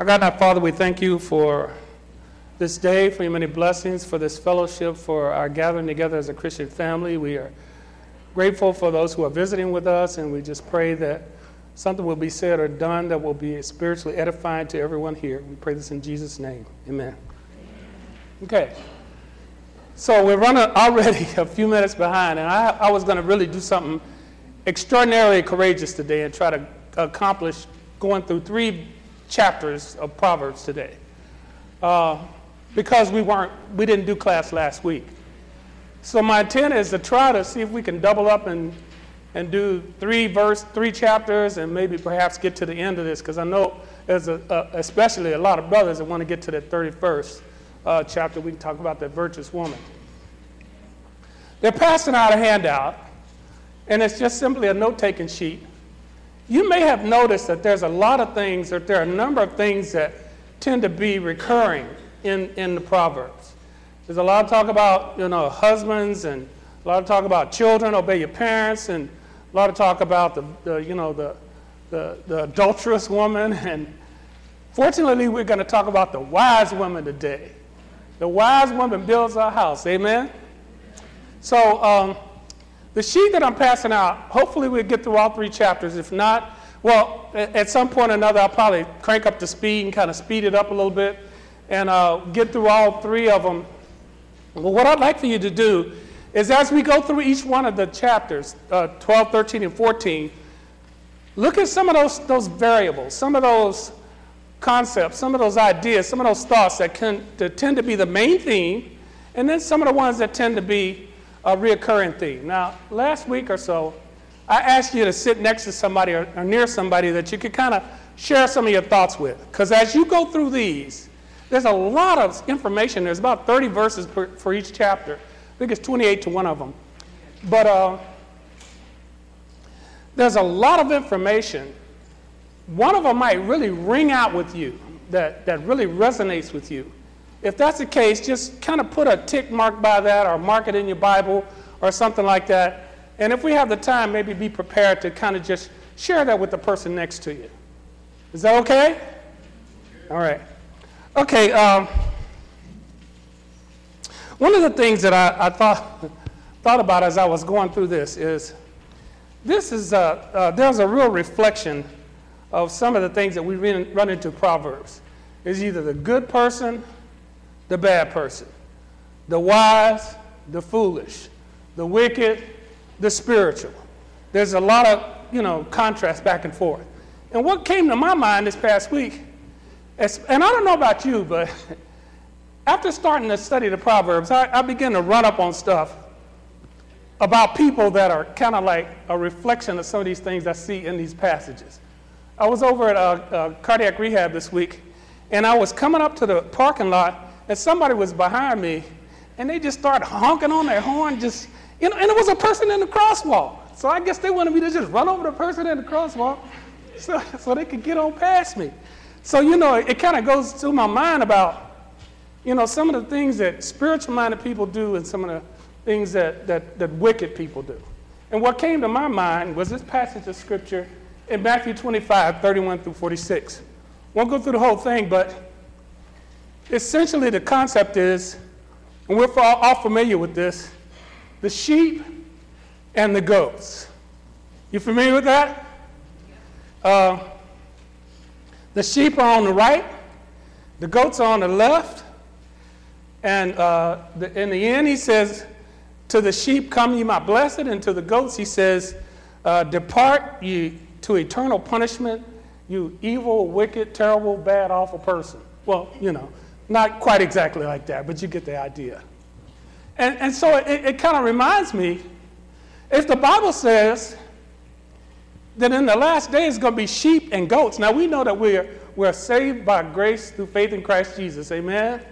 Our God and our Father, we thank you for this day, for your many blessings, for this fellowship, for our gathering together as a Christian family. We are grateful for those who are visiting with us, and we just pray that something will be said or done that will be spiritually edifying to everyone here. We pray this in Jesus' name. Amen. Okay. So we're running already a few minutes behind, and I, I was going to really do something extraordinarily courageous today and try to accomplish going through three chapters of Proverbs today. Uh, because we weren't, we didn't do class last week. So my intent is to try to see if we can double up and, and do three verse, three chapters, and maybe perhaps get to the end of this, because I know there's a, a, especially a lot of brothers that want to get to the 31st uh, chapter. We can talk about that virtuous woman. They're passing out a handout, and it's just simply a note-taking sheet you may have noticed that there's a lot of things, that there are a number of things that tend to be recurring in, in the Proverbs. There's a lot of talk about, you know, husbands and a lot of talk about children, obey your parents, and a lot of talk about the, the you know, the, the, the adulterous woman. And fortunately, we're going to talk about the wise woman today. The wise woman builds her house. Amen? So, um, the sheet that I'm passing out, hopefully we'll get through all three chapters. If not, well, at some point or another, I'll probably crank up the speed and kind of speed it up a little bit and uh, get through all three of them. But what I'd like for you to do is as we go through each one of the chapters, uh, 12, 13, and 14, look at some of those, those variables, some of those concepts, some of those ideas, some of those thoughts that, can, that tend to be the main theme, and then some of the ones that tend to be a reoccurring theme. Now, last week or so, I asked you to sit next to somebody or, or near somebody that you could kind of share some of your thoughts with. Because as you go through these, there's a lot of information. There's about 30 verses per, for each chapter. I think it's 28 to one of them. But uh, there's a lot of information. One of them might really ring out with you, that, that really resonates with you. If that's the case, just kind of put a tick mark by that or mark it in your Bible or something like that. And if we have the time, maybe be prepared to kind of just share that with the person next to you. Is that okay? All right. Okay. Um, one of the things that I, I, thought, thought about as I was going through this is this is uh, uh, there's a real reflection of some of the things that we run into Proverbs. Is either the good person the bad person, the wise, the foolish, the wicked, the spiritual. There's a lot of, you know, contrast back and forth. And what came to my mind this past week, and I don't know about you, but after starting to study the Proverbs, I, I began to run up on stuff about people that are kind of like a reflection of some of these things I see in these passages. I was over at a, a cardiac rehab this week, and I was coming up to the parking lot, and somebody was behind me, and they just started honking on their horn, just, you know, and it was a person in the crosswalk. So I guess they wanted me to just run over the person in the crosswalk so, so they could get on past me. So, you know, it, kind of goes through my mind about, you know, some of the things that spiritual minded people do and some of the things that, that, that wicked people do. And what came to my mind was this passage of scripture in Matthew 25, 31 through 46. Won't go through the whole thing, but essentially the concept is, and we're all familiar with this, the sheep and the goats. You familiar with that? Uh, the sheep are on the right, the goats are on the left, and uh, the, in the end, he says, To the sheep come ye my blessed, and to the goats, he says, uh, Depart ye to eternal punishment, you evil, wicked, terrible, bad, awful person. Well, you know, not quite exactly like that, but you get the idea. And, and so it, it kind of reminds me if the Bible says that in the last days going to be sheep and goats, now we know that we're, we're saved by grace through faith in Christ Jesus, amen?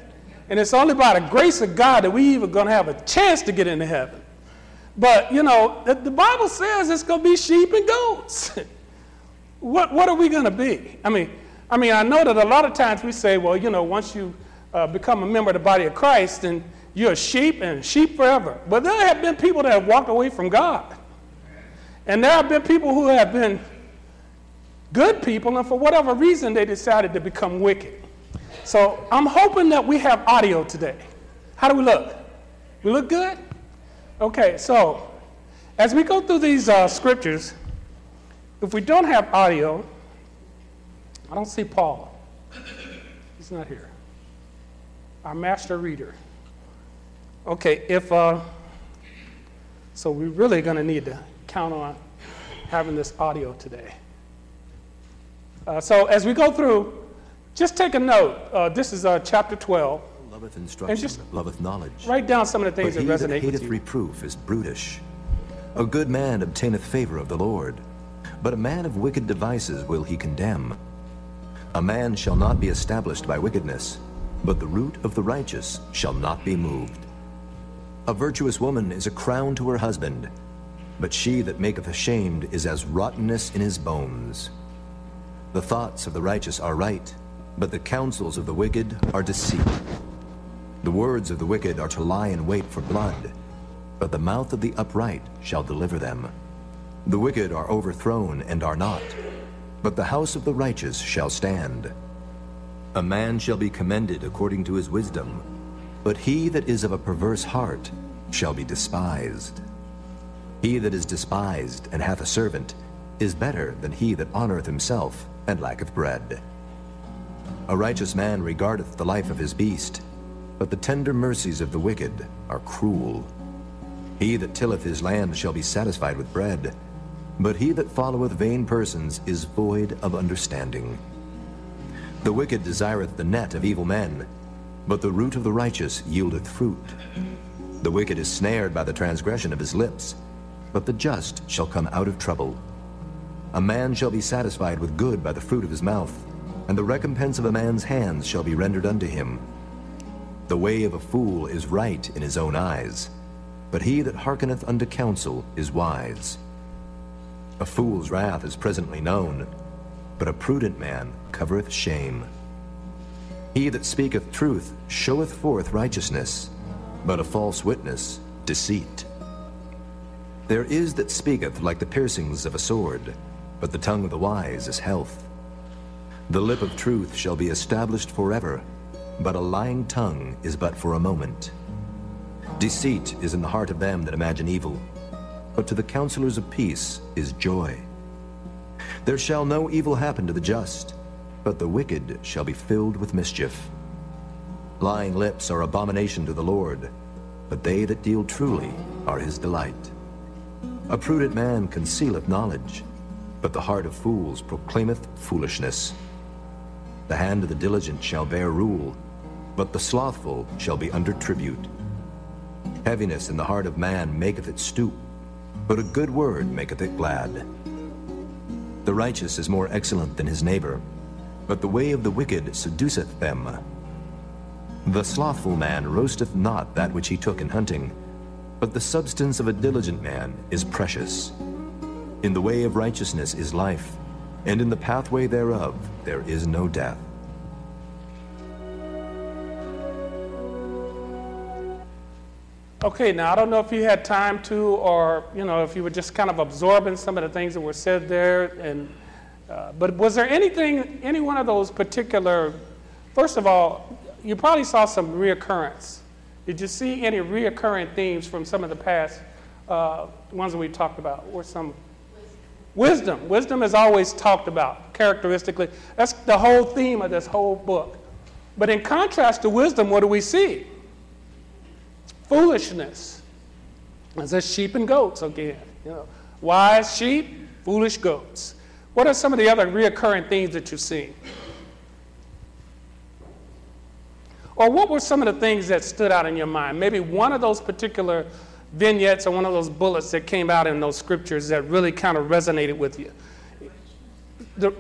And it's only by the grace of God that we even going to have a chance to get into heaven. But, you know, the, the Bible says it's going to be sheep and goats. what, what are we going to be? I mean, I mean, I know that a lot of times we say, well, you know, once you uh, become a member of the body of Christ, and you're a sheep and sheep forever. But there have been people that have walked away from God. And there have been people who have been good people, and for whatever reason, they decided to become wicked. So I'm hoping that we have audio today. How do we look? We look good? Okay, so as we go through these uh, scriptures, if we don't have audio, I don't see Paul. He's not here. Our master reader. Okay, if uh, so, we're really going to need to count on having this audio today. Uh, so, as we go through, just take a note. Uh, this is uh, chapter 12. Loveth instruction, and just loveth knowledge. Write down some of the things but that resonate that hateth with you. reproof is brutish. A good man obtaineth favor of the Lord, but a man of wicked devices will he condemn. A man shall not be established by wickedness, but the root of the righteous shall not be moved. A virtuous woman is a crown to her husband, but she that maketh ashamed is as rottenness in his bones. The thoughts of the righteous are right, but the counsels of the wicked are deceit. The words of the wicked are to lie in wait for blood, but the mouth of the upright shall deliver them. The wicked are overthrown and are not, but the house of the righteous shall stand. A man shall be commended according to his wisdom, but he that is of a perverse heart shall be despised. He that is despised and hath a servant is better than he that honoreth himself and lacketh bread. A righteous man regardeth the life of his beast, but the tender mercies of the wicked are cruel. He that tilleth his land shall be satisfied with bread, but he that followeth vain persons is void of understanding. The wicked desireth the net of evil men, but the root of the righteous yieldeth fruit. The wicked is snared by the transgression of his lips, but the just shall come out of trouble. A man shall be satisfied with good by the fruit of his mouth, and the recompense of a man's hands shall be rendered unto him. The way of a fool is right in his own eyes, but he that hearkeneth unto counsel is wise. A fool's wrath is presently known, but a prudent man covereth shame. He that speaketh truth showeth forth righteousness, but a false witness deceit. There is that speaketh like the piercings of a sword, but the tongue of the wise is health. The lip of truth shall be established forever, but a lying tongue is but for a moment. Deceit is in the heart of them that imagine evil, but to the counselors of peace is joy. There shall no evil happen to the just, but the wicked shall be filled with mischief. Lying lips are abomination to the Lord, but they that deal truly are his delight. A prudent man concealeth knowledge, but the heart of fools proclaimeth foolishness. The hand of the diligent shall bear rule, but the slothful shall be under tribute. Heaviness in the heart of man maketh it stoop, but a good word maketh it glad. The righteous is more excellent than his neighbor, but the way of the wicked seduceth them. The slothful man roasteth not that which he took in hunting, but the substance of a diligent man is precious. In the way of righteousness is life, and in the pathway thereof there is no death. Okay, now I don't know if you had time to, or you know, if you were just kind of absorbing some of the things that were said there. And uh, but was there anything, any one of those particular? First of all, you probably saw some reoccurrence. Did you see any reoccurring themes from some of the past uh, ones that we talked about, or some wisdom? Wisdom is always talked about characteristically. That's the whole theme of this whole book. But in contrast to wisdom, what do we see? Foolishness. It says sheep and goats again. You know, wise sheep, foolish goats. What are some of the other reoccurring themes that you've seen? Or what were some of the things that stood out in your mind? Maybe one of those particular vignettes or one of those bullets that came out in those scriptures that really kind of resonated with you. The,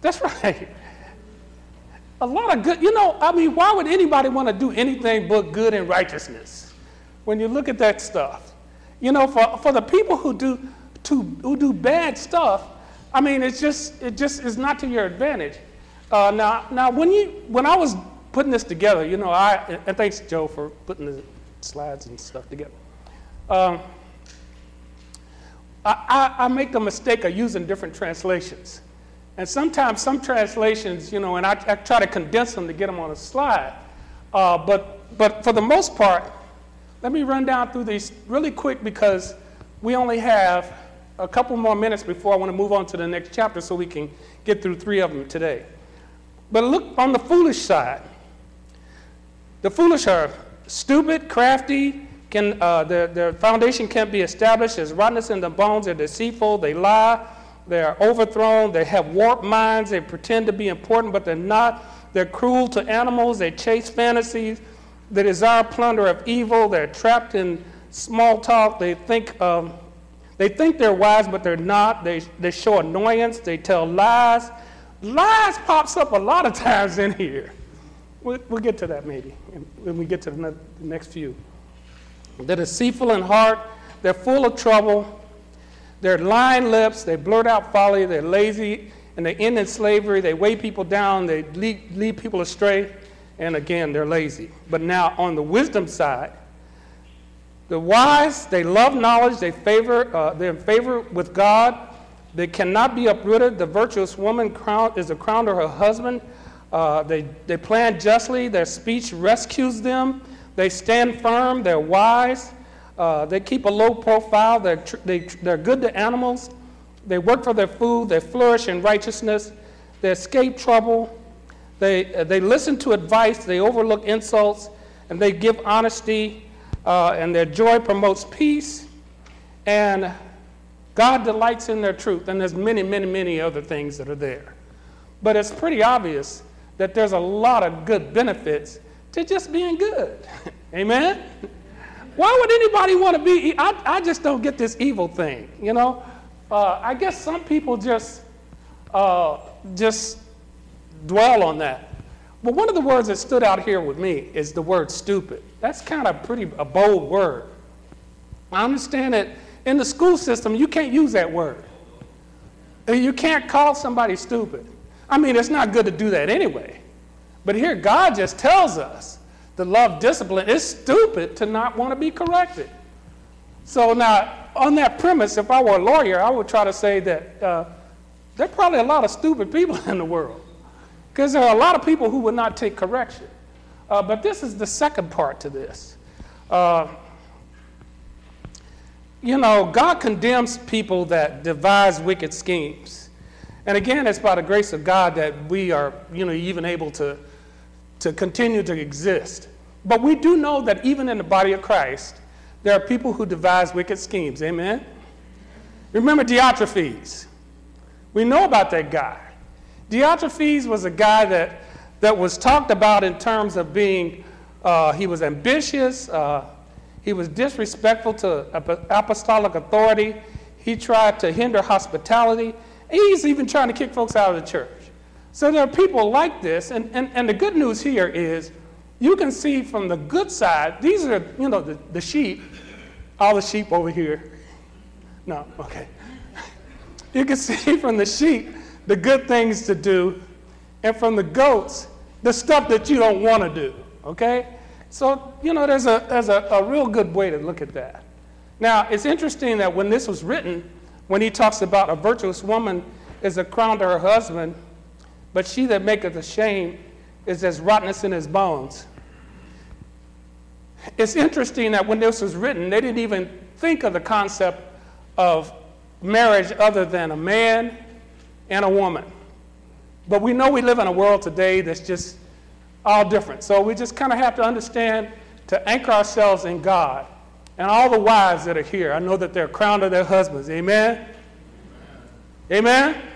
that's right a lot of good, you know, I mean, why would anybody want to do anything but good and righteousness when you look at that stuff? You know, for, for the people who do, to, who do bad stuff, I mean, it's just, it just is not to your advantage. Uh, now, now when, you, when I was putting this together, you know, I, and thanks, Joe, for putting the slides and stuff together. Um, I, I, I make the mistake of using different translations. And sometimes some translations, you know, and I, I try to condense them to get them on a slide. Uh, but, but for the most part, let me run down through these really quick because we only have a couple more minutes before I want to move on to the next chapter so we can get through three of them today. But look on the foolish side. The foolish are stupid, crafty, can, uh, their, their foundation can't be established. There's rottenness in the bones. They're deceitful. They lie. They're overthrown. They have warped minds. They pretend to be important, but they're not. They're cruel to animals. They chase fantasies. They desire plunder of evil. They're trapped in small talk. They think, um, they think they're wise, but they're not. They, they show annoyance. They tell lies. Lies pops up a lot of times in here. We'll, we'll get to that maybe when we get to the next few. They're deceitful in heart. They're full of trouble. They're lying lips. They blurt out folly. They're lazy. And they end in slavery. They weigh people down. They lead, lead people astray. And again, they're lazy. But now, on the wisdom side, the wise, they love knowledge. They favor, uh, they're in favor with God. They cannot be uprooted. The virtuous woman crown, is the crown to her husband. Uh, they, they plan justly. Their speech rescues them. They stand firm, they're wise, uh, they keep a low profile, they're, tr- they, they're good to animals, they work for their food, they flourish in righteousness, they escape trouble, they, uh, they listen to advice, they overlook insults, and they give honesty, uh, and their joy promotes peace, and God delights in their truth, and there's many, many, many other things that are there. But it's pretty obvious that there's a lot of good benefits to just being good. Amen? Why would anybody want to be? I, I just don't get this evil thing, you know? Uh, I guess some people just, uh, just dwell on that. But one of the words that stood out here with me is the word stupid. That's kind of pretty a bold word. I understand that in the school system you can't use that word. You can't call somebody stupid. I mean, it's not good to do that anyway. But here, God just tells us to love discipline. It's stupid to not want to be corrected. So now, on that premise, if I were a lawyer, I would try to say that uh, there are probably a lot of stupid people in the world because there are a lot of people who would not take correction. Uh, but this is the second part to this. Uh, you know, God condemns people that devise wicked schemes. And again, it's by the grace of God that we are, you know, even able to to continue to exist. But we do know that even in the body of Christ, there are people who devise wicked schemes. Amen? Remember Diotrephes. We know about that guy. Diotrephes was a guy that, that was talked about in terms of being, uh, he was ambitious, uh, he was disrespectful to apostolic authority, he tried to hinder hospitality, he's even trying to kick folks out of the church. So there are people like this, and, and, and the good news here is you can see from the good side, these are, you know, the, the sheep, all the sheep over here. No, okay. You can see from the sheep the good things to do, and from the goats, the stuff that you don't want to do, okay? So, you know, there's, a, there's a, a real good way to look at that. Now, it's interesting that when this was written, when he talks about a virtuous woman is a crown to her husband, but she that maketh ashamed is as rottenness in his bones. It's interesting that when this was written, they didn't even think of the concept of marriage other than a man and a woman. But we know we live in a world today that's just all different. So we just kind of have to understand to anchor ourselves in God. And all the wives that are here, I know that they're crowned to their husbands. Amen? Amen? Amen?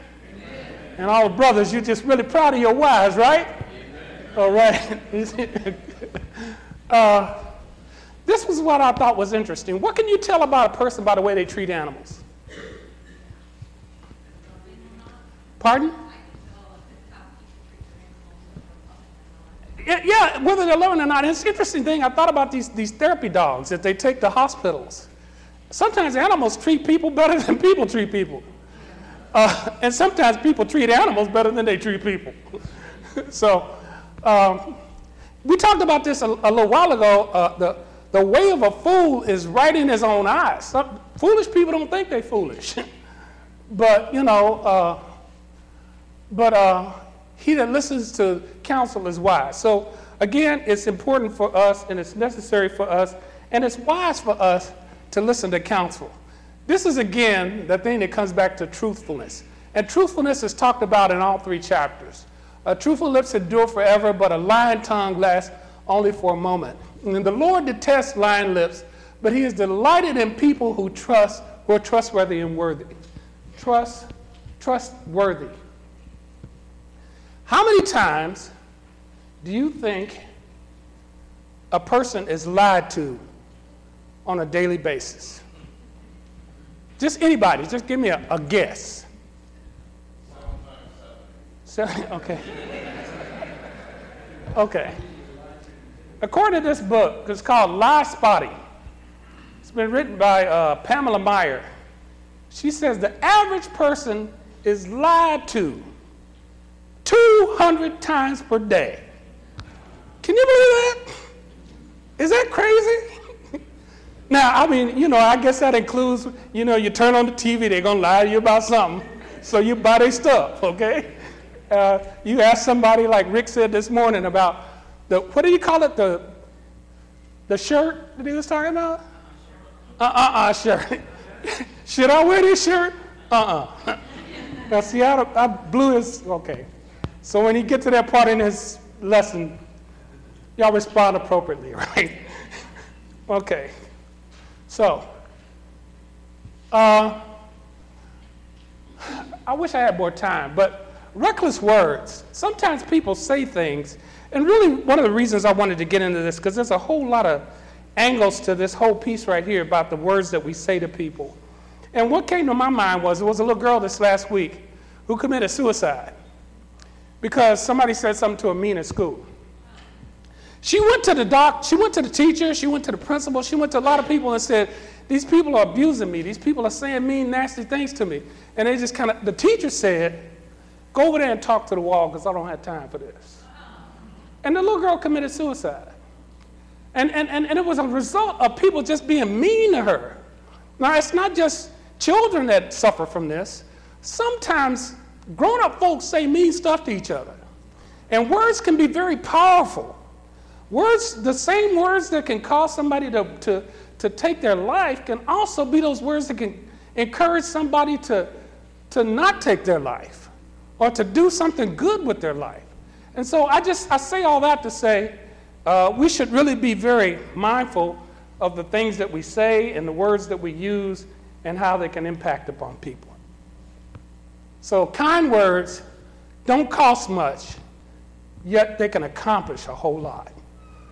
And all the brothers, you're just really proud of your wives, right? Amen. All right. uh, this was what I thought was interesting. What can you tell about a person by the way they treat animals? Pardon? Yeah, whether they're loving or not. It's an interesting thing. I thought about these, these therapy dogs that they take to hospitals. Sometimes animals treat people better than people treat people. Uh, and sometimes people treat animals better than they treat people. so um, we talked about this a, a, little while ago. Uh, the, the way of a fool is right in his own eyes. Some foolish people don't think they're foolish. but, you know, uh, but uh, he that listens to counsel is wise. So, again, it's important for us and it's necessary for us and it's wise for us to listen to counsel. This is, again, the thing that comes back to truthfulness. And truthfulness is talked about in all three chapters. A truthful lips endure forever, but a lying tongue lasts only for a moment. And the Lord detests lying lips, but he is delighted in people who trust, who are trustworthy and worthy. Trust, trustworthy. How many times do you think a person is lied to on a daily basis? Just anybody, just give me a, a guess. Seven, okay. Okay. According to this book, it's called Lie Spotting. It's been written by uh, Pamela Meyer. She says the average person is lied to 200 times per day. Can you believe that? Is that crazy? Now, I mean, you know, I guess that includes, you know, you turn on the TV, they're going to lie to you about something, so you buy their stuff, okay? Uh, you ask somebody, like Rick said this morning, about the, what do you call it, the, the shirt that he was talking about? Uh-uh-uh, shirt. Should I wear this shirt? Uh-uh. now, see, I, I blew his, okay. So when he get to that part in his lesson, y'all respond appropriately, right? okay. So, uh, I wish I had more time, but reckless words. Sometimes people say things, and really one of the reasons I wanted to get into this, because there's a whole lot of angles to this whole piece right here about the words that we say to people. And what came to my mind was it was a little girl this last week who committed suicide because somebody said something to her mean at school. She went to the doc, she went to the teacher, she went to the principal, she went to a lot of people and said, These people are abusing me. These people are saying mean, nasty things to me. And they just kind of, the teacher said, Go over there and talk to the wall because I don't have time for this. And the little girl committed suicide. And, and, and, and it was a result of people just being mean to her. Now, it's not just children that suffer from this. Sometimes grown up folks say mean stuff to each other. And words can be very powerful. Words, the same words that can cause somebody to, to, to take their life, can also be those words that can encourage somebody to, to not take their life or to do something good with their life. And so I just I say all that to say uh, we should really be very mindful of the things that we say and the words that we use and how they can impact upon people. So, kind words don't cost much, yet they can accomplish a whole lot.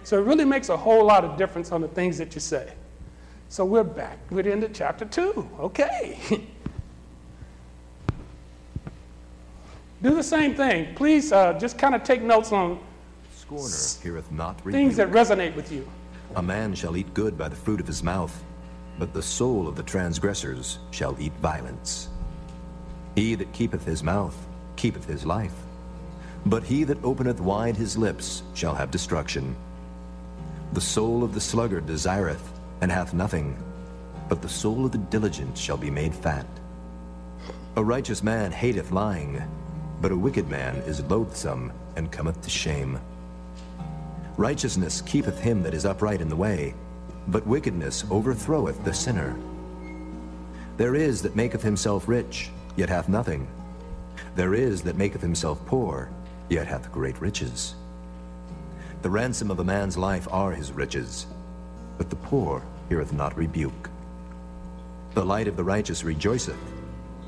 So, it really makes a whole lot of difference on the things that you say. So, we're back. We're into chapter two. Okay. Do the same thing. Please uh, just kind of take notes on Scorner heareth not things that resonate with you. A man shall eat good by the fruit of his mouth, but the soul of the transgressors shall eat violence. He that keepeth his mouth keepeth his life. But he that openeth wide his lips shall have destruction. The soul of the sluggard desireth, and hath nothing, but the soul of the diligent shall be made fat. A righteous man hateth lying, but a wicked man is loathsome, and cometh to shame. Righteousness keepeth him that is upright in the way, but wickedness overthroweth the sinner. There is that maketh himself rich, yet hath nothing. There is that maketh himself poor, yet hath great riches. The ransom of a man's life are his riches, but the poor heareth not rebuke. The light of the righteous rejoiceth,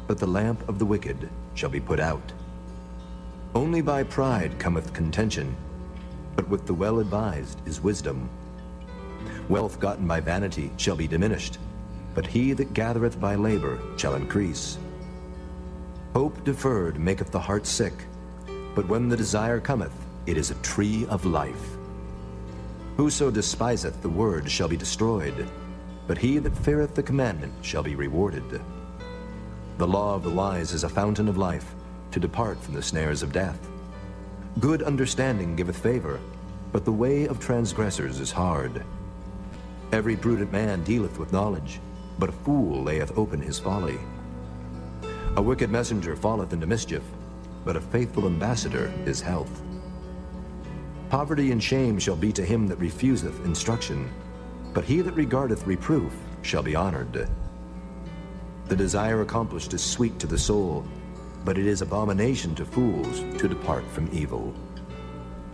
but the lamp of the wicked shall be put out. Only by pride cometh contention, but with the well-advised is wisdom. Wealth gotten by vanity shall be diminished, but he that gathereth by labor shall increase. Hope deferred maketh the heart sick, but when the desire cometh, it is a tree of life. Whoso despiseth the word shall be destroyed, but he that feareth the commandment shall be rewarded. The law of the wise is a fountain of life, to depart from the snares of death. Good understanding giveth favor, but the way of transgressors is hard. Every prudent man dealeth with knowledge, but a fool layeth open his folly. A wicked messenger falleth into mischief, but a faithful ambassador is health. Poverty and shame shall be to him that refuseth instruction, but he that regardeth reproof shall be honored. The desire accomplished is sweet to the soul, but it is abomination to fools to depart from evil.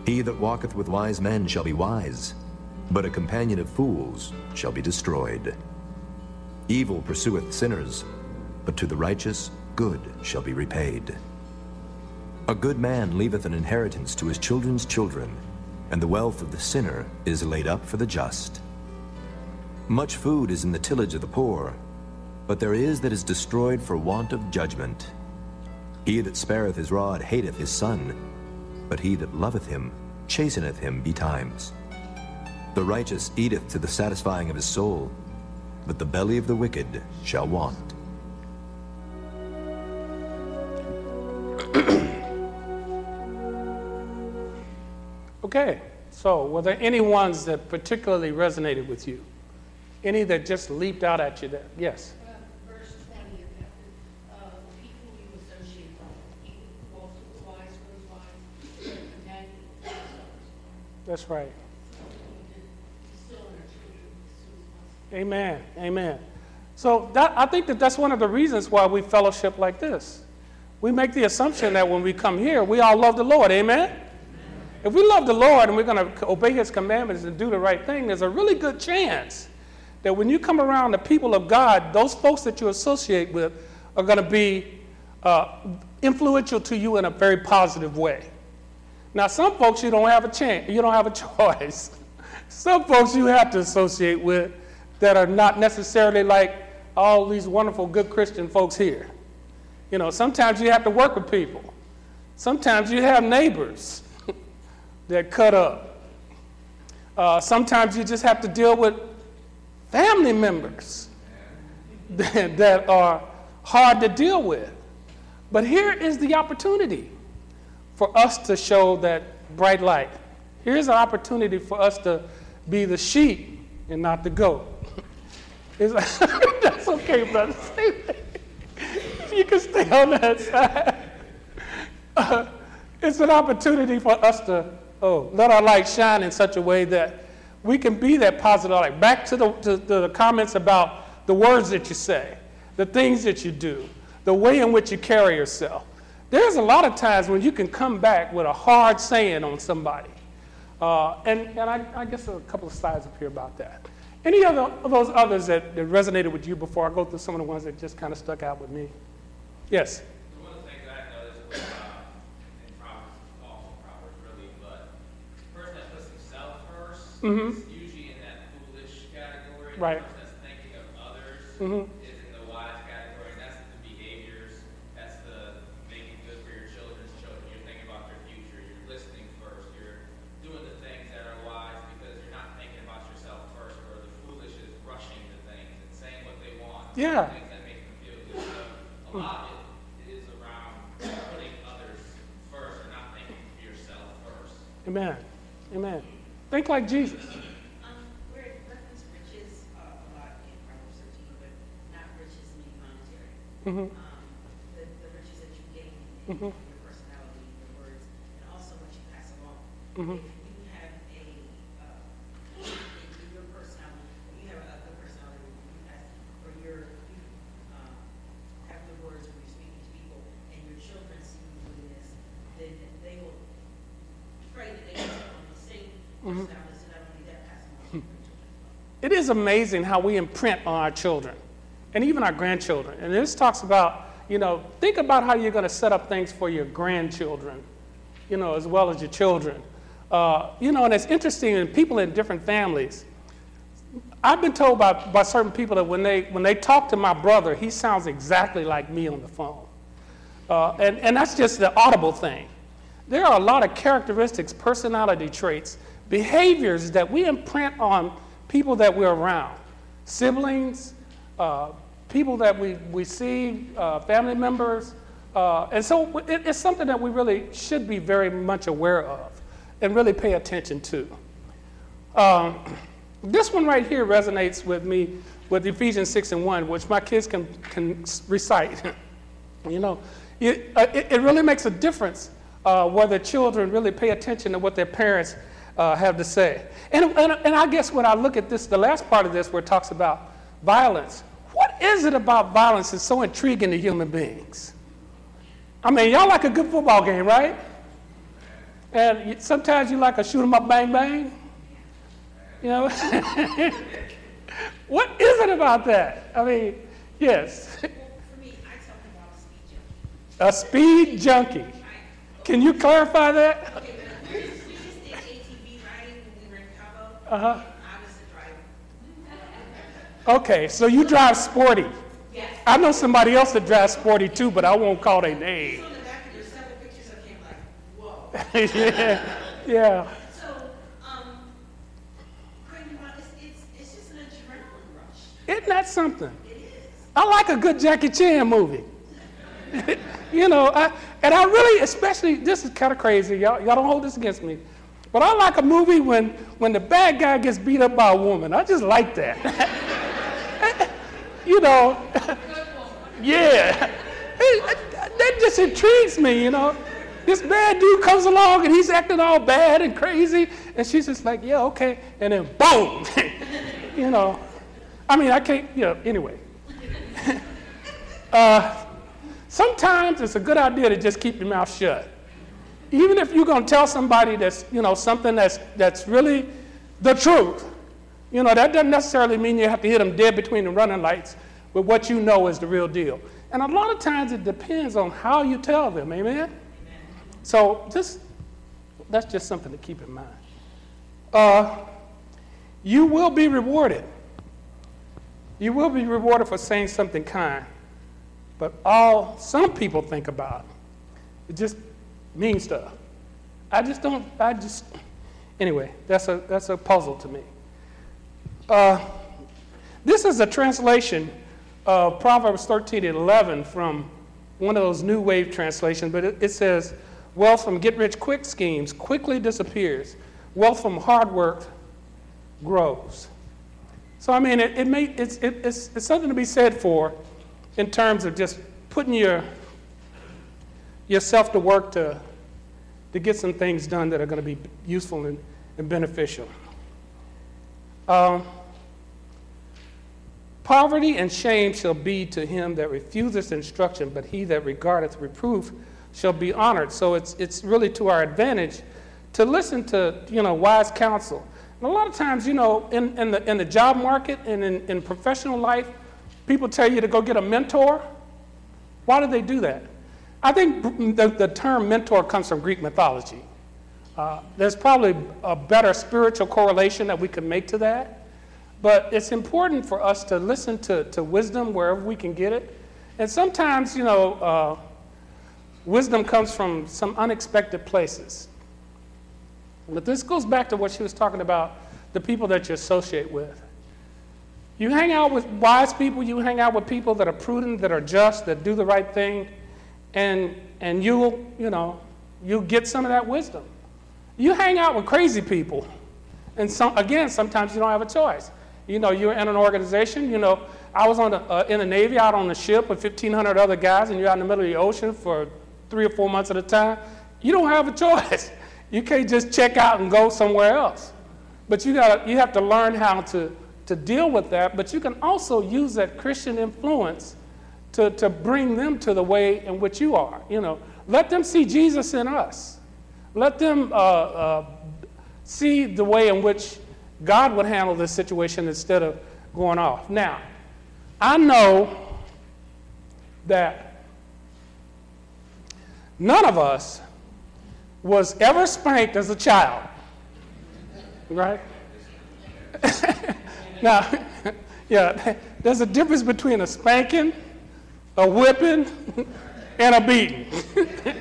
He that walketh with wise men shall be wise, but a companion of fools shall be destroyed. Evil pursueth sinners, but to the righteous good shall be repaid. A good man leaveth an inheritance to his children's children, and the wealth of the sinner is laid up for the just. Much food is in the tillage of the poor, but there is that is destroyed for want of judgment. He that spareth his rod hateth his son, but he that loveth him chasteneth him betimes. The righteous eateth to the satisfying of his soul, but the belly of the wicked shall want. Okay, so were there any ones that particularly resonated with you? Any that just leaped out at you? That yes. verse 20 uh, people you associate with, walks with wise, wise, companion, That's right. Amen. Amen. So that, I think that that's one of the reasons why we fellowship like this. We make the assumption that when we come here, we all love the Lord. Amen. If we love the Lord and we're going to obey His commandments and do the right thing, there's a really good chance that when you come around the people of God, those folks that you associate with are going to be uh, influential to you in a very positive way. Now, some folks you don't have a chance, you don't have a choice. some folks you have to associate with that are not necessarily like all these wonderful, good Christian folks here. You know, sometimes you have to work with people. Sometimes you have neighbors that cut up. Uh, sometimes you just have to deal with family members that, are hard to deal with. But here is the opportunity for us to show that bright light. Here's an opportunity for us to be the sheep and not the goat. that's okay, brother. You can stay on that side. Uh, it's an opportunity for us to oh, let our light shine in such a way that we can be that positive light. Back to the, to, to the comments about the words that you say, the things that you do, the way in which you carry yourself. There's a lot of times when you can come back with a hard saying on somebody. Uh, and and I, I, guess a couple of slides up here about that. Any other of those others that, that resonated with you before I go through some of the ones that just kind of stuck out with me? Yes. One of the things I noticed was uh, in Proverbs, also Proverbs really, but the person that puts themselves 1st mm-hmm. is usually in that foolish category. Right. The person that's thinking of others mm-hmm. is in the wise category. And that's the behaviors. That's the making good for your children's children. You're thinking about their future. You're listening first. You're doing the things that are wise because you're not thinking about yourself first. Where the foolish is rushing to things and saying what they want. Yeah. Things that make them feel good. So a lot of it is around putting others first and not thinking for yourself first. Amen. Amen. Think like Jesus. Um, where it reference riches uh, a lot in Proverbs 13, but not riches meaning monetary. Mm-hmm. Um, the, the riches that you gain in Mhm. your personality, your words, and also what you pass along. Mhm. If you have a, uh, in, in your personality, if you have a good personality, you pass, or you're, you, um, have good words when you're speaking to people, and your children see you doing this, then they will pray that they can take on the same Mhm. personality, so not only that, pass them on to their children. It is amazing how we imprint on our children and even our grandchildren. And this talks about, you know, think about how you're going to set up things for your grandchildren, you know, as well as your children. Uh, you know, and it's interesting in people in different families. I've been told by, by certain people that when they, when they talk to my brother, he sounds exactly like me on the phone. Uh, and, and that's just the audible thing. There are a lot of characteristics, personality traits, behaviors that we imprint on people that we're around siblings, uh, people that we, we see, uh, family members. Uh, and so it, it's something that we really should be very much aware of and really pay attention to. Um, This one right here resonates with me with Ephesians 6 and 1, which my kids can, can recite. you know, it, uh, it, it, really makes a difference uh, whether children really pay attention to what their parents uh, have to say. And, and, and I guess when I look at this, the last part of this where it talks about violence, what is it about violence that's so intriguing to human beings? I mean, y'all like a good football game, right? And sometimes you like a shoot 'em up, bang, bang. You know? what is it about that? I mean, yes. Well, for me, I talk about a speed junkie. A speed junkie. Can you clarify that? Cabo, Uh-huh. I was the driver. Okay, so you drive sporty. Yes. I know somebody else that drives sporty too, but I won't call their name. On the back, there's several pictures of him like, whoa. yeah, yeah. So, um, it's, it's just an adrenaline rush. Isn't that something? It is. I like a good Jackie Chan movie. you know, I, and I really, especially, this is kind of crazy. Y'all, y'all don't hold this against me. But I like a movie when, when the bad guy gets beat up by a woman. I just like that. you know, yeah. That just intrigues me, you know. This bad dude comes along and he's acting all bad and crazy, and she's just like, yeah, okay. And then boom, you know. I mean, I can't, you know, anyway. uh, sometimes it's a good idea to just keep your mouth shut. Even if you're going to tell somebody that's, you know, something that's, that's really the truth, you know, that doesn't necessarily mean you have to hit them dead between the running lights with what you know is the real deal. And a lot of times it depends on how you tell them, amen? So just, that's just something to keep in mind. Uh, you will be rewarded. You will be rewarded for saying something kind. But all some people think about it just mean stuff. I just don't, I just, anyway, that's a, that's a puzzle to me. Uh, this is a translation of Proverbs 13 and 11 from one of those new wave translations, but it, it says, Wealth from get rich quick schemes quickly disappears, wealth from hard work grows. So, I mean, it, it may, it's, it, it's, it's something to be said for in terms of just putting your, yourself to work to, to get some things done that are going to be useful and, and beneficial. Um, Poverty and shame shall be to him that refuseth instruction, but he that regardeth reproof shall be honored. So it's, it's really to our advantage to listen to you know, wise counsel. And a lot of times, you know, in, in, the, in the job market and in, in professional life, people tell you to go get a mentor. Why do they do that? I think the, the term mentor comes from Greek mythology. Uh, there's probably a better spiritual correlation that we could make to that. But it's important for us to listen to, to wisdom wherever we can get it. And sometimes, you know, uh, wisdom comes from some unexpected places. But this goes back to what she was talking about the people that you associate with. You hang out with wise people, you hang out with people that are prudent, that are just, that do the right thing, and, and you'll, you know, you'll get some of that wisdom. You hang out with crazy people, and some, again, sometimes you don't have a choice. You know, you're in an organization, you know, I was on the, uh, in the Navy out on the ship with 1,500 other guys, and you're out in the middle of the ocean for three or four months at a time. You don't have a choice. You can't just check out and go somewhere else. But you, gotta, you have to learn how to, to deal with that, but you can also use that Christian influence to, to bring them to the way in which you are. You know, let them see Jesus in us. Let them uh, uh, see the way in which God would handle this situation instead of going off. Now, I know that none of us was ever spanked as a child, right? now, yeah, there's a difference between a spanking, a whipping, and a beating.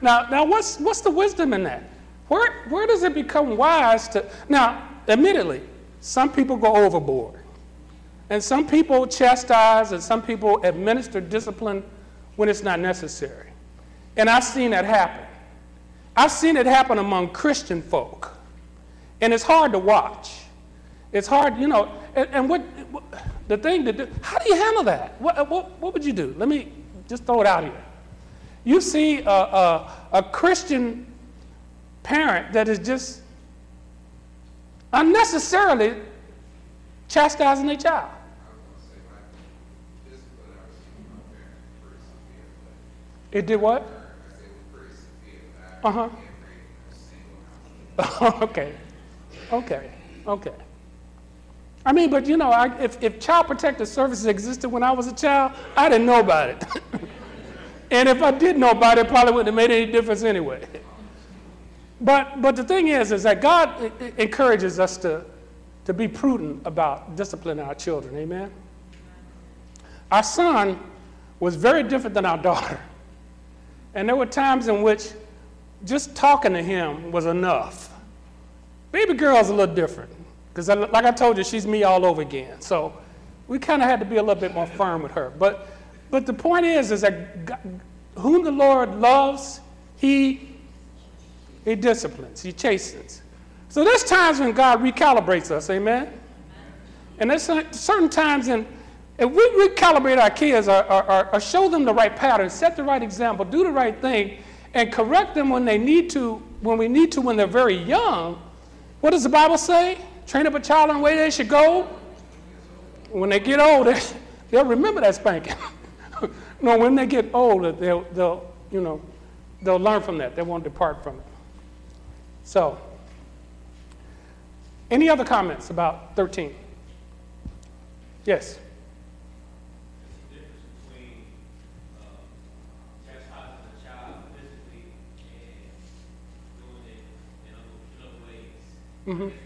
now, now what's, what's the wisdom in that? Where, where does it become wise to? Now, admittedly, some people go overboard. And some people chastise and some people administer discipline when it's not necessary. And I've seen that happen. I've seen it happen among Christian folk. And it's hard to watch It's hard, you know. And, and what, what the thing to do? How do you handle that? What, what, what would you do? Let me just throw it out here. You see a, a, a Christian parent that is just unnecessarily chastising their child. It did what? Uh huh. okay. Okay. Okay. I mean, but you know, I, if, if child protective services existed when I was a child, I didn't know about it. and if I did know about it, it probably wouldn't have made any difference anyway. But, but the thing is, is that God encourages us to, to be prudent about disciplining our children. Amen? Our son was very different than our daughter. And there were times in which just talking to him was enough. Baby girl's a little different. Because, like I told you, she's me all over again. So we kind of had to be a little bit more firm with her. But, but the point is, is that God, whom the Lord loves, he he disciplines, He chastens. So there's times when God recalibrates us, amen? And there's certain times in, if we recalibrate our kids or, or, or, show them the right pattern, set the right example, do the right thing, and correct them when they need to, when we need to when they're very young, what does the Bible say? Train up a child in the way they should go. When they get older, they'll remember that spanking. no, when they get older, they'll, they'll, you know, they'll learn from that. They won't depart from it. So, any other comments about 13? Yes. Mm-hmm.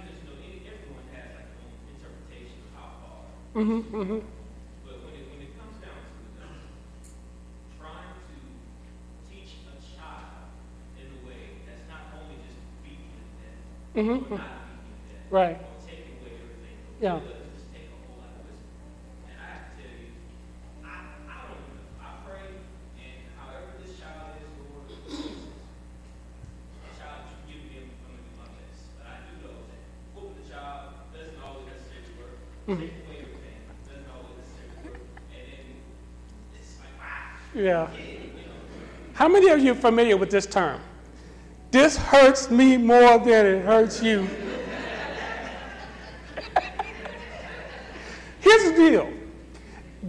Mm-hmm. Mm-hmm. Mm-hmm. to death, Mm-hmm. Right. Yeah. How many of you are familiar with this term? This hurts me more than it hurts you. Here's the deal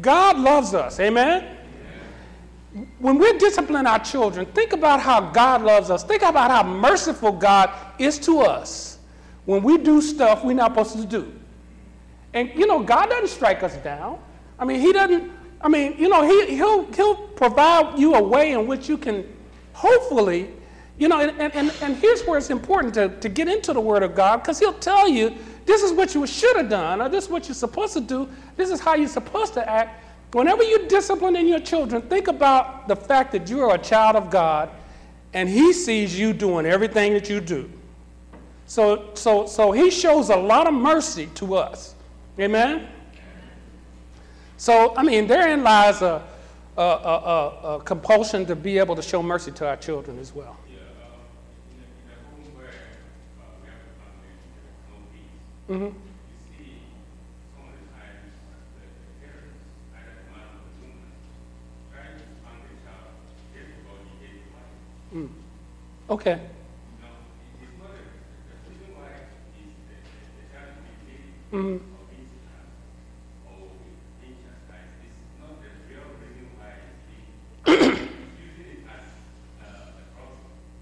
God loves us, amen? When we discipline our children, think about how God loves us. Think about how merciful God is to us when we do stuff we're not supposed to do. And you know, God doesn't strike us down. I mean, He doesn't, I mean, you know, he, he'll, he'll provide you a way in which you can hopefully you know, and, and, and here's where it's important to, to get into the Word of God because He'll tell you this is what you should have done, or this is what you're supposed to do, this is how you're supposed to act. Whenever you're disciplining your children, think about the fact that you are a child of God and He sees you doing everything that you do. So, so, so He shows a lot of mercy to us. Amen? So, I mean, therein lies a, a, a, a compulsion to be able to show mercy to our children as well. Mm-hmm. Mm. Okay. Mm-hmm.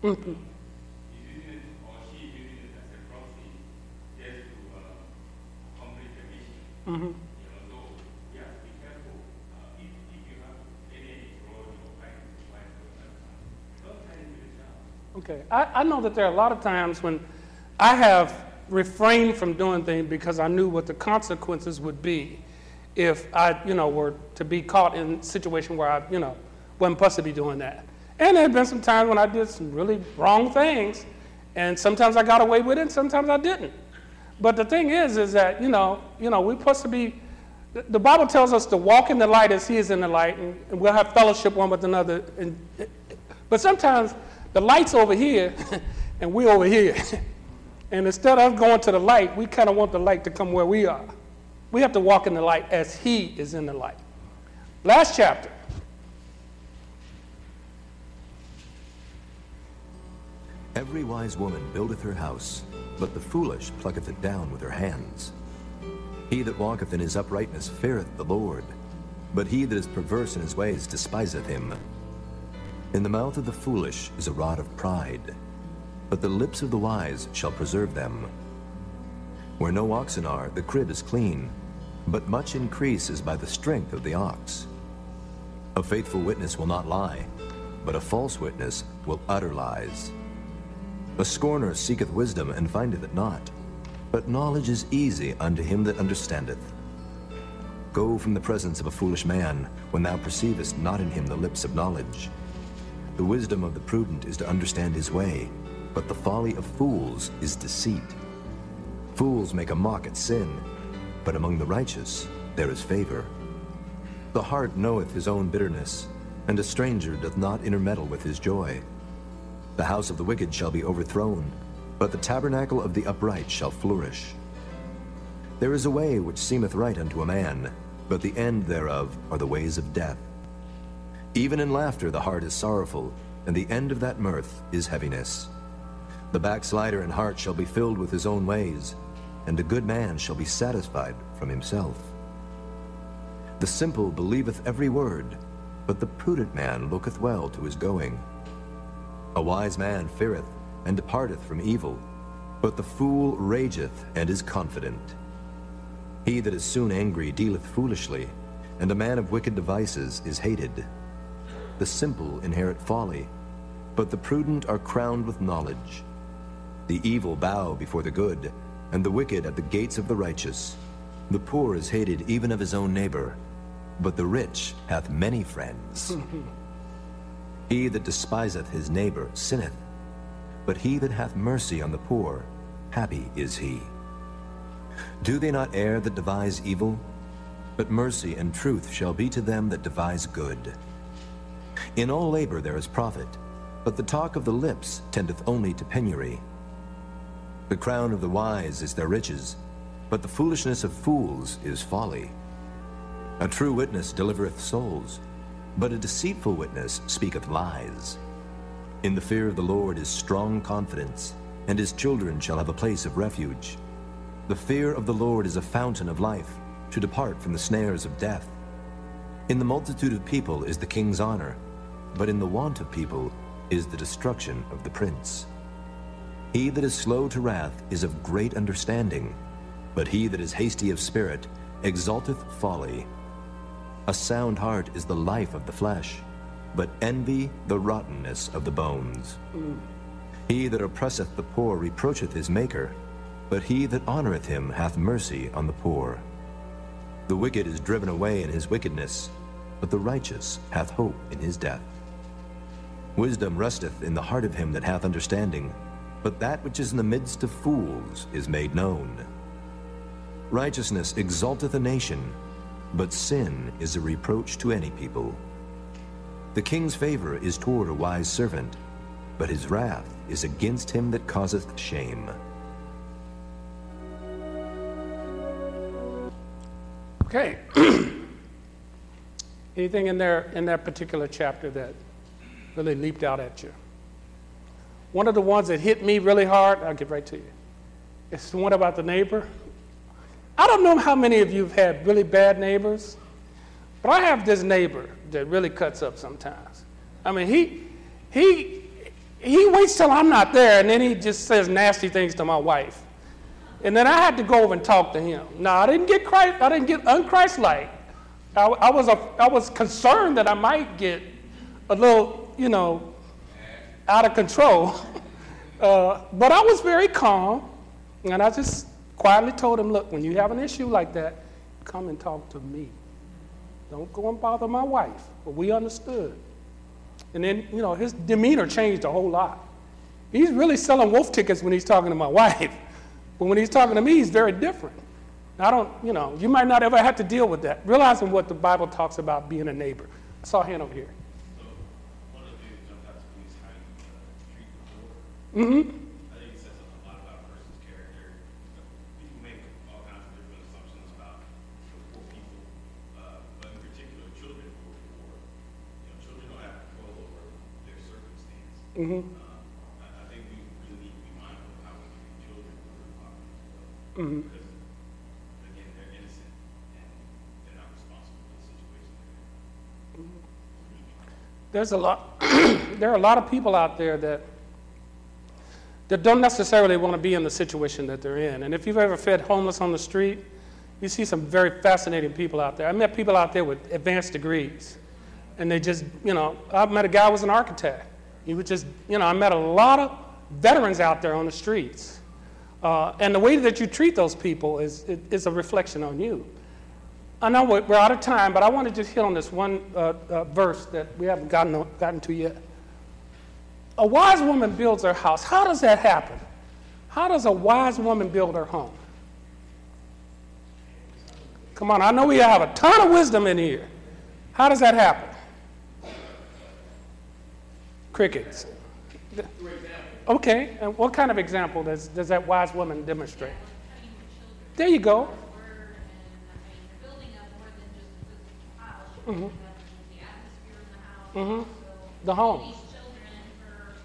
Mm-hmm. Mm-hmm. Okay, I, I know that there are a lot of times when I have refrained from doing things because I knew what the consequences would be if I, you know, were to be caught in a situation where I, you know, wasn't supposed to be doing that. And there have been some times when I did some really wrong things, and sometimes I got away with it, and sometimes I didn't. But the thing is, is that, you know, you know, we're supposed to be, the Bible tells us to walk in the light as he is in the light, and, and we'll have fellowship one with another. And, but sometimes the light's over here, and we're over here. and instead of going to the light, we kind of want the light to come where we are. We have to walk in the light as he is in the light. Last chapter. Every wise woman buildeth her house, but the foolish plucketh it down with her hands. He that walketh in his uprightness feareth the Lord, but he that is perverse in his ways despiseth him. In the mouth of the foolish is a rod of pride, but the lips of the wise shall preserve them. Where no oxen are, the crib is clean, but much increase is by the strength of the ox. A faithful witness will not lie, but a false witness will utter lies. A scorner seeketh wisdom and findeth it not, but knowledge is easy unto him that understandeth. Go from the presence of a foolish man, when thou perceivest not in him the lips of knowledge. The wisdom of the prudent is to understand his way, but the folly of fools is deceit. Fools make a mock at sin, but among the righteous there is favor. The heart knoweth his own bitterness, and a stranger doth not intermeddle with his joy. The house of the wicked shall be overthrown, but the tabernacle of the upright shall flourish. There is a way which seemeth right unto a man, but the end thereof are the ways of death. Even in laughter the heart is sorrowful, and the end of that mirth is heaviness. The backslider in heart shall be filled with his own ways, and a good man shall be satisfied from himself. The simple believeth every word, but the prudent man looketh well to his going. A wise man feareth, and departeth from evil, but the fool rageth and is confident. He that is soon angry dealeth foolishly, and a man of wicked devices is hated. The simple inherit folly, but the prudent are crowned with knowledge. The evil bow before the good, and the wicked at the gates of the righteous. The poor is hated even of his own neighbor, but the rich hath many friends. he that despiseth his neighbor sinneth, but he that hath mercy on the poor, happy is he. Do they not err that devise evil? But mercy and truth shall be to them that devise good. In all labor there is profit, but the talk of the lips tendeth only to penury. The crown of the wise is their riches, but the foolishness of fools is folly. A true witness delivereth souls, but a deceitful witness speaketh lies. In the fear of the Lord is strong confidence, and his children shall have a place of refuge. The fear of the Lord is a fountain of life, to depart from the snares of death. In the multitude of people is the king's honor, but in the want of people is the destruction of the prince. He that is slow to wrath is of great understanding, but he that is hasty of spirit exalteth folly. A sound heart is the life of the flesh, but envy the rottenness of the bones. He that oppresseth the poor reproacheth his Maker, but he that honoreth him hath mercy on the poor. The wicked is driven away in his wickedness, but the righteous hath hope in his death. Wisdom resteth in the heart of him that hath understanding, but that which is in the midst of fools is made known. Righteousness exalteth a nation, but sin is a reproach to any people. The king's favor is toward a wise servant, but his wrath is against him that causeth shame. Okay. Anything in there in that particular chapter that really leaped out at you? One of the ones that hit me really hard, I'll get right to you. It's the one about the neighbor. I don't know how many of you have had really bad neighbors, but I have this neighbor that really cuts up sometimes. I mean, he he he waits till I'm not there, and then he just says nasty things to my wife. And then I had to go over and talk to him. Now I didn't get Christ, I didn't get unchristlike. I, I was a, I was concerned that I might get a little, you know, out of control. Uh, but I was very calm, And I just quietly told him, look, when you have an issue like that, come and talk to me. Don't go and bother my wife. But we understood. And then, you know, his demeanor changed a whole lot. He's really selling wolf tickets when he's talking to my wife. But when he's talking to me, he's very different. I don't, you know, you might not ever have to deal with that. Realizing what the Bible talks about being a neighbor. I saw a hand over here. So, one of the things that jumped out to me is how you uh, treat the poor. Mm-hmm. I think it says a lot about a person's character. People make all kinds of different assumptions about you know, poor people, uh, but in particular, children who are poor. You know, children don't have control over their circumstance. Mm-hmm. I, think we really need to be mindful of how we treat children who are in poverty as well. Mm-hmm. Because, again, they're innocent and they're not responsible for the situation they're in. There's a lot, there are a lot of people out there that, that don't necessarily want to be in the situation that they're in. And if you've ever fed homeless on the street, you see some very fascinating people out there. I met people out there with advanced degrees. And they just, you know, I met a guy who was an architect. He just, you know, I met a lot of veterans out there on the streets. Uh, and the way that you treat those people is, is a reflection on you. I know we're we're out of time, but I want to just hit on this one uh, uh, verse that we haven't gotten, gotten to yet. A wise woman builds her house. How does that happen? How does a wise woman build her home? Come on, I know we have a ton of wisdom in here. How does that happen? Crickets. Okay, and what kind of example does, does that wise woman demonstrate? There you go. building up the home. These children for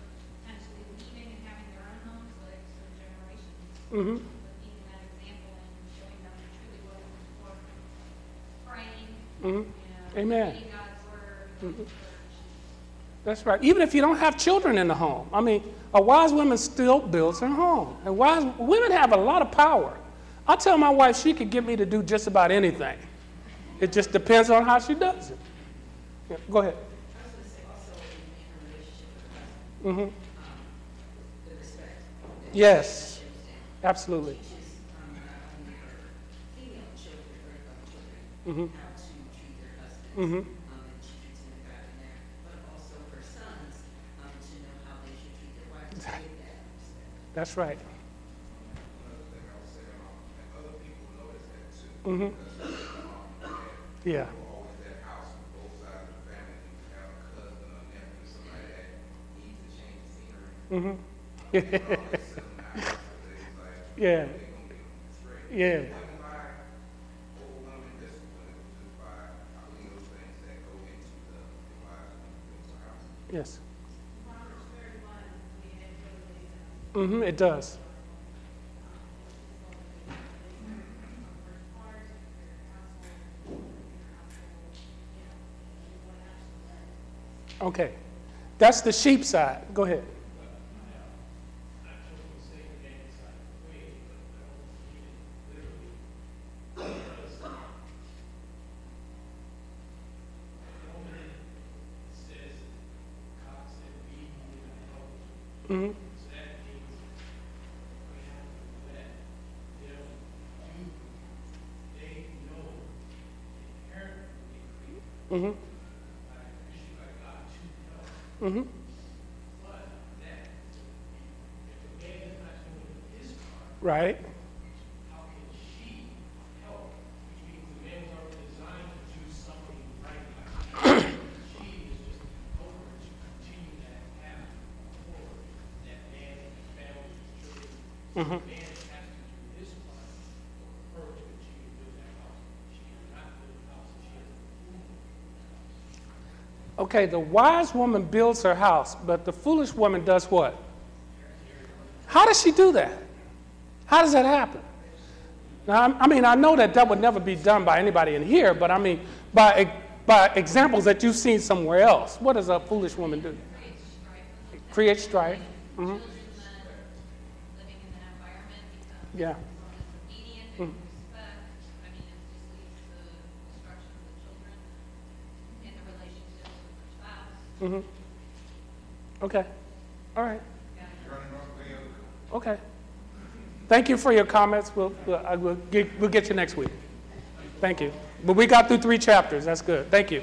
potentially leaving and having their own homes, like for generations. hmm But being that example and showing them truly what it was for, praying, hmm Amen. reading God's word, going to church. That's right. Even if you don't have children in the home. I mean, a wise woman still builds her home. And wise women have a lot of power. I tell my wife she could get me to do just about anything. It just depends on how she does it. Yeah, go ahead. I was gonna say also a right. like, Yeah. them mm-hmm. straight. Yeah. It really, uh, hmm It does. Okay. That's the sheep side. Go ahead. Hmm hmm Right. Okay, the wise woman builds her house, but the foolish woman does what? How does she do that? How does that happen? Now, I'm- mean, I know that that would never be done by anybody in here, but I mean, by, by examples that you've seen somewhere else, what does a foolish woman do? Create strife. hmm children that living in that environment become Yeah. disobedient Mm. and respect. I mean, it just leads to destruction of the children in the relationships with their spouse. hmm Okay. All right. Okay. Thank you for your comments. We'll, we'll, I will get, we'll get you next week. Thank you. But we got through three chapters. That's good. Thank you.